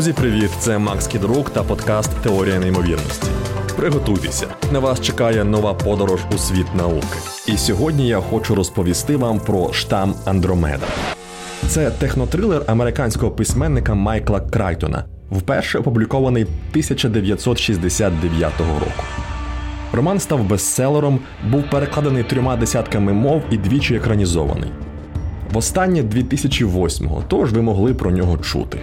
Друзі, привіт! Це Макс Кідрук та подкаст Теорія неймовірності. Приготуйтеся, на вас чекає нова подорож у світ науки. І сьогодні я хочу розповісти вам про штам Андромеда. Це технотрилер американського письменника Майкла Крайтона, вперше опублікований 1969 року. Роман став бестселером, був перекладений трьома десятками мов і двічі екранізований. Востаннє 2008-го, тож ви могли про нього чути.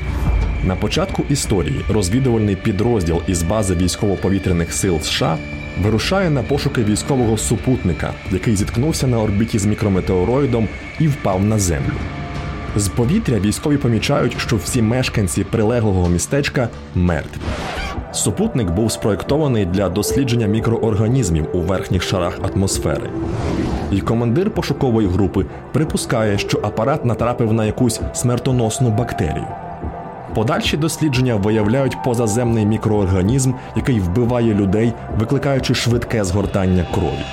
На початку історії розвідувальний підрозділ із бази військово-повітряних сил США вирушає на пошуки військового супутника, який зіткнувся на орбіті з мікрометеороїдом і впав на землю. З повітря військові помічають, що всі мешканці прилеглого містечка мертві. Супутник був спроєктований для дослідження мікроорганізмів у верхніх шарах атмосфери. І командир пошукової групи припускає, що апарат натрапив на якусь смертоносну бактерію. Подальші дослідження виявляють позаземний мікроорганізм, який вбиває людей, викликаючи швидке згортання крові.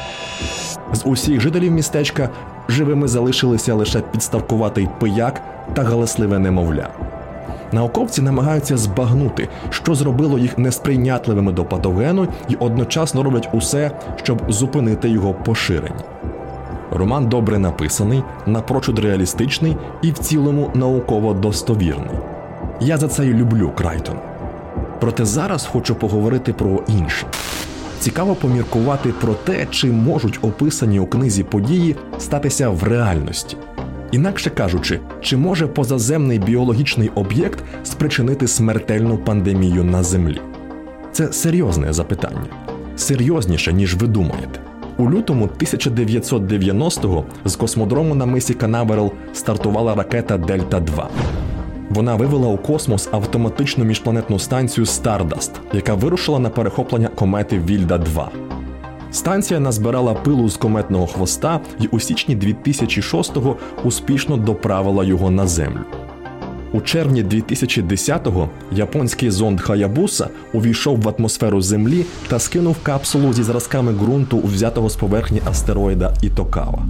З усіх жителів містечка живими залишилися лише підставкуватий пияк та галасливе немовля. Науковці намагаються збагнути, що зробило їх несприйнятливими до патогену, і одночасно роблять усе, щоб зупинити його поширення. Роман добре написаний, напрочуд реалістичний і в цілому науково достовірний. Я за це й люблю Крайтон. Проте зараз хочу поговорити про інше. Цікаво поміркувати про те, чи можуть описані у книзі події статися в реальності. Інакше кажучи, чи може позаземний біологічний об'єкт спричинити смертельну пандемію на Землі? Це серйозне запитання, серйозніше, ніж ви думаєте. У лютому 1990-го з космодрому на мисі Канаверал стартувала ракета Дельта 2 вона вивела у космос автоматичну міжпланетну станцію Stardust, яка вирушила на перехоплення комети Вільда 2 Станція назбирала пилу з кометного хвоста і у січні 2006-го успішно доправила його на землю. У червні 2010-го японський зонд Хаябуса увійшов в атмосферу Землі та скинув капсулу зі зразками ґрунту, взятого з поверхні астероїда Ітокава.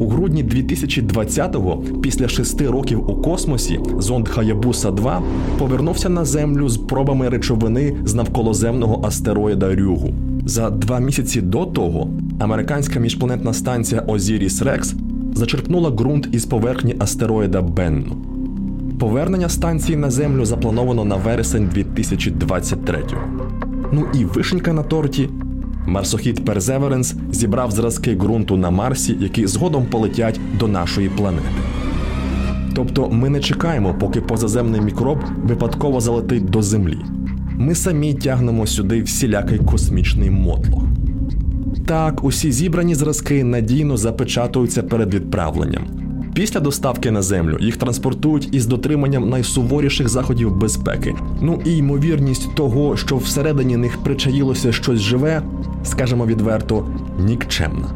У грудні 2020-го, після шести років у космосі, зонд Хаябуса 2 повернувся на землю з пробами речовини з навколоземного астероїда Рюгу. За два місяці до того американська міжпланетна станція Озіріс Рекс зачерпнула ґрунт із поверхні астероїда Бенну. Повернення станції на землю заплановано на вересень 2023-го. Ну і вишенька на торті Марсохід Перзеверенс зібрав зразки ґрунту на Марсі, які згодом полетять до нашої планети. Тобто ми не чекаємо, поки позаземний мікроб випадково залетить до Землі. Ми самі тягнемо сюди всілякий космічний мотлох. Так, усі зібрані зразки надійно запечатуються перед відправленням. Після доставки на землю їх транспортують із дотриманням найсуворіших заходів безпеки. Ну і ймовірність того, що всередині них причаїлося щось живе, скажемо відверто, нікчемна.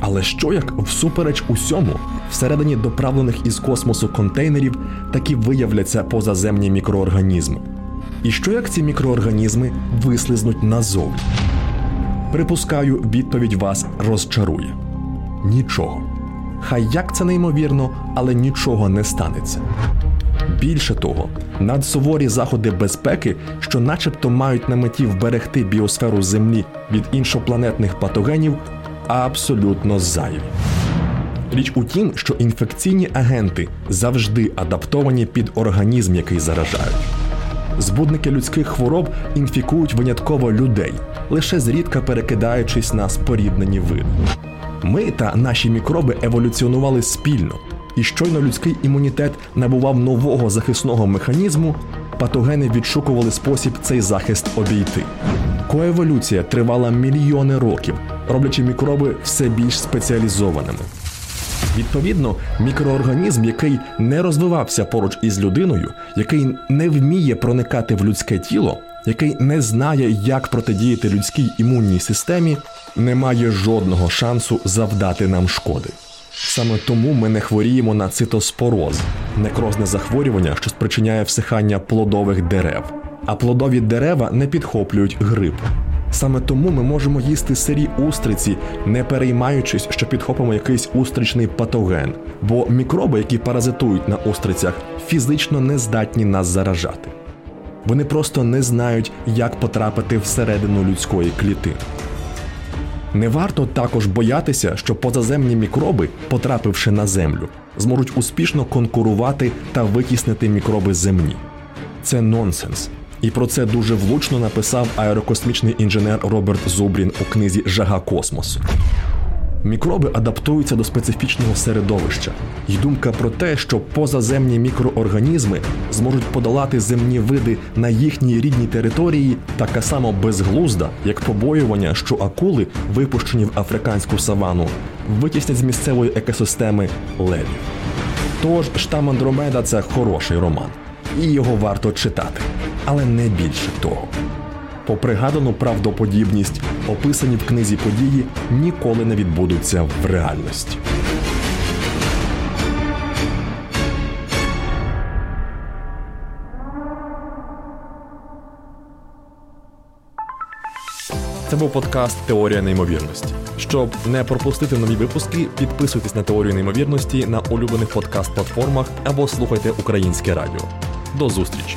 Але що як всупереч усьому, всередині доправлених із космосу контейнерів таки виявляться позаземні мікроорганізми? І що як ці мікроорганізми вислизнуть назовні? Припускаю, відповідь вас розчарує нічого. Хай як це неймовірно, але нічого не станеться. Більше того, надсуворі заходи безпеки, що начебто мають на меті вберегти біосферу Землі від іншопланетних патогенів, абсолютно зайві. Річ у тім, що інфекційні агенти завжди адаптовані під організм, який заражають. Збудники людських хвороб інфікують винятково людей, лише зрідка перекидаючись на споріднені види. Ми та наші мікроби еволюціонували спільно, і щойно людський імунітет набував нового захисного механізму, патогени відшукували спосіб цей захист обійти. Коеволюція тривала мільйони років, роблячи мікроби все більш спеціалізованими. Відповідно, мікроорганізм, який не розвивався поруч із людиною, який не вміє проникати в людське тіло, який не знає, як протидіяти людській імунній системі, не має жодного шансу завдати нам шкоди. Саме тому ми не хворіємо на цитоспороз, некрозне захворювання, що спричиняє всихання плодових дерев, а плодові дерева не підхоплюють грип. Саме тому ми можемо їсти сирі устриці, не переймаючись, що підхопимо якийсь устричний патоген, бо мікроби, які паразитують на устрицях, фізично не здатні нас заражати. Вони просто не знають, як потрапити всередину людської клітини. Не варто також боятися, що позаземні мікроби, потрапивши на землю, зможуть успішно конкурувати та витіснити мікроби земні. Це нонсенс. І про це дуже влучно написав аерокосмічний інженер Роберт Зубрін у книзі Жага космосу. Мікроби адаптуються до специфічного середовища, І думка про те, що позаземні мікроорганізми зможуть подолати земні види на їхній рідній території, така само безглузда, як побоювання, що акули, випущені в африканську савану, витіснять з місцевої екосистеми левів. Тож штам Андромеда це хороший роман, і його варто читати, але не більше того. Попри гадану правдоподібність, описані в книзі події ніколи не відбудуться в реальності. Це був подкаст Теорія неймовірності. Щоб не пропустити нові випуски, підписуйтесь на теорію неймовірності на улюблених подкаст-платформах або слухайте українське радіо. До зустрічі!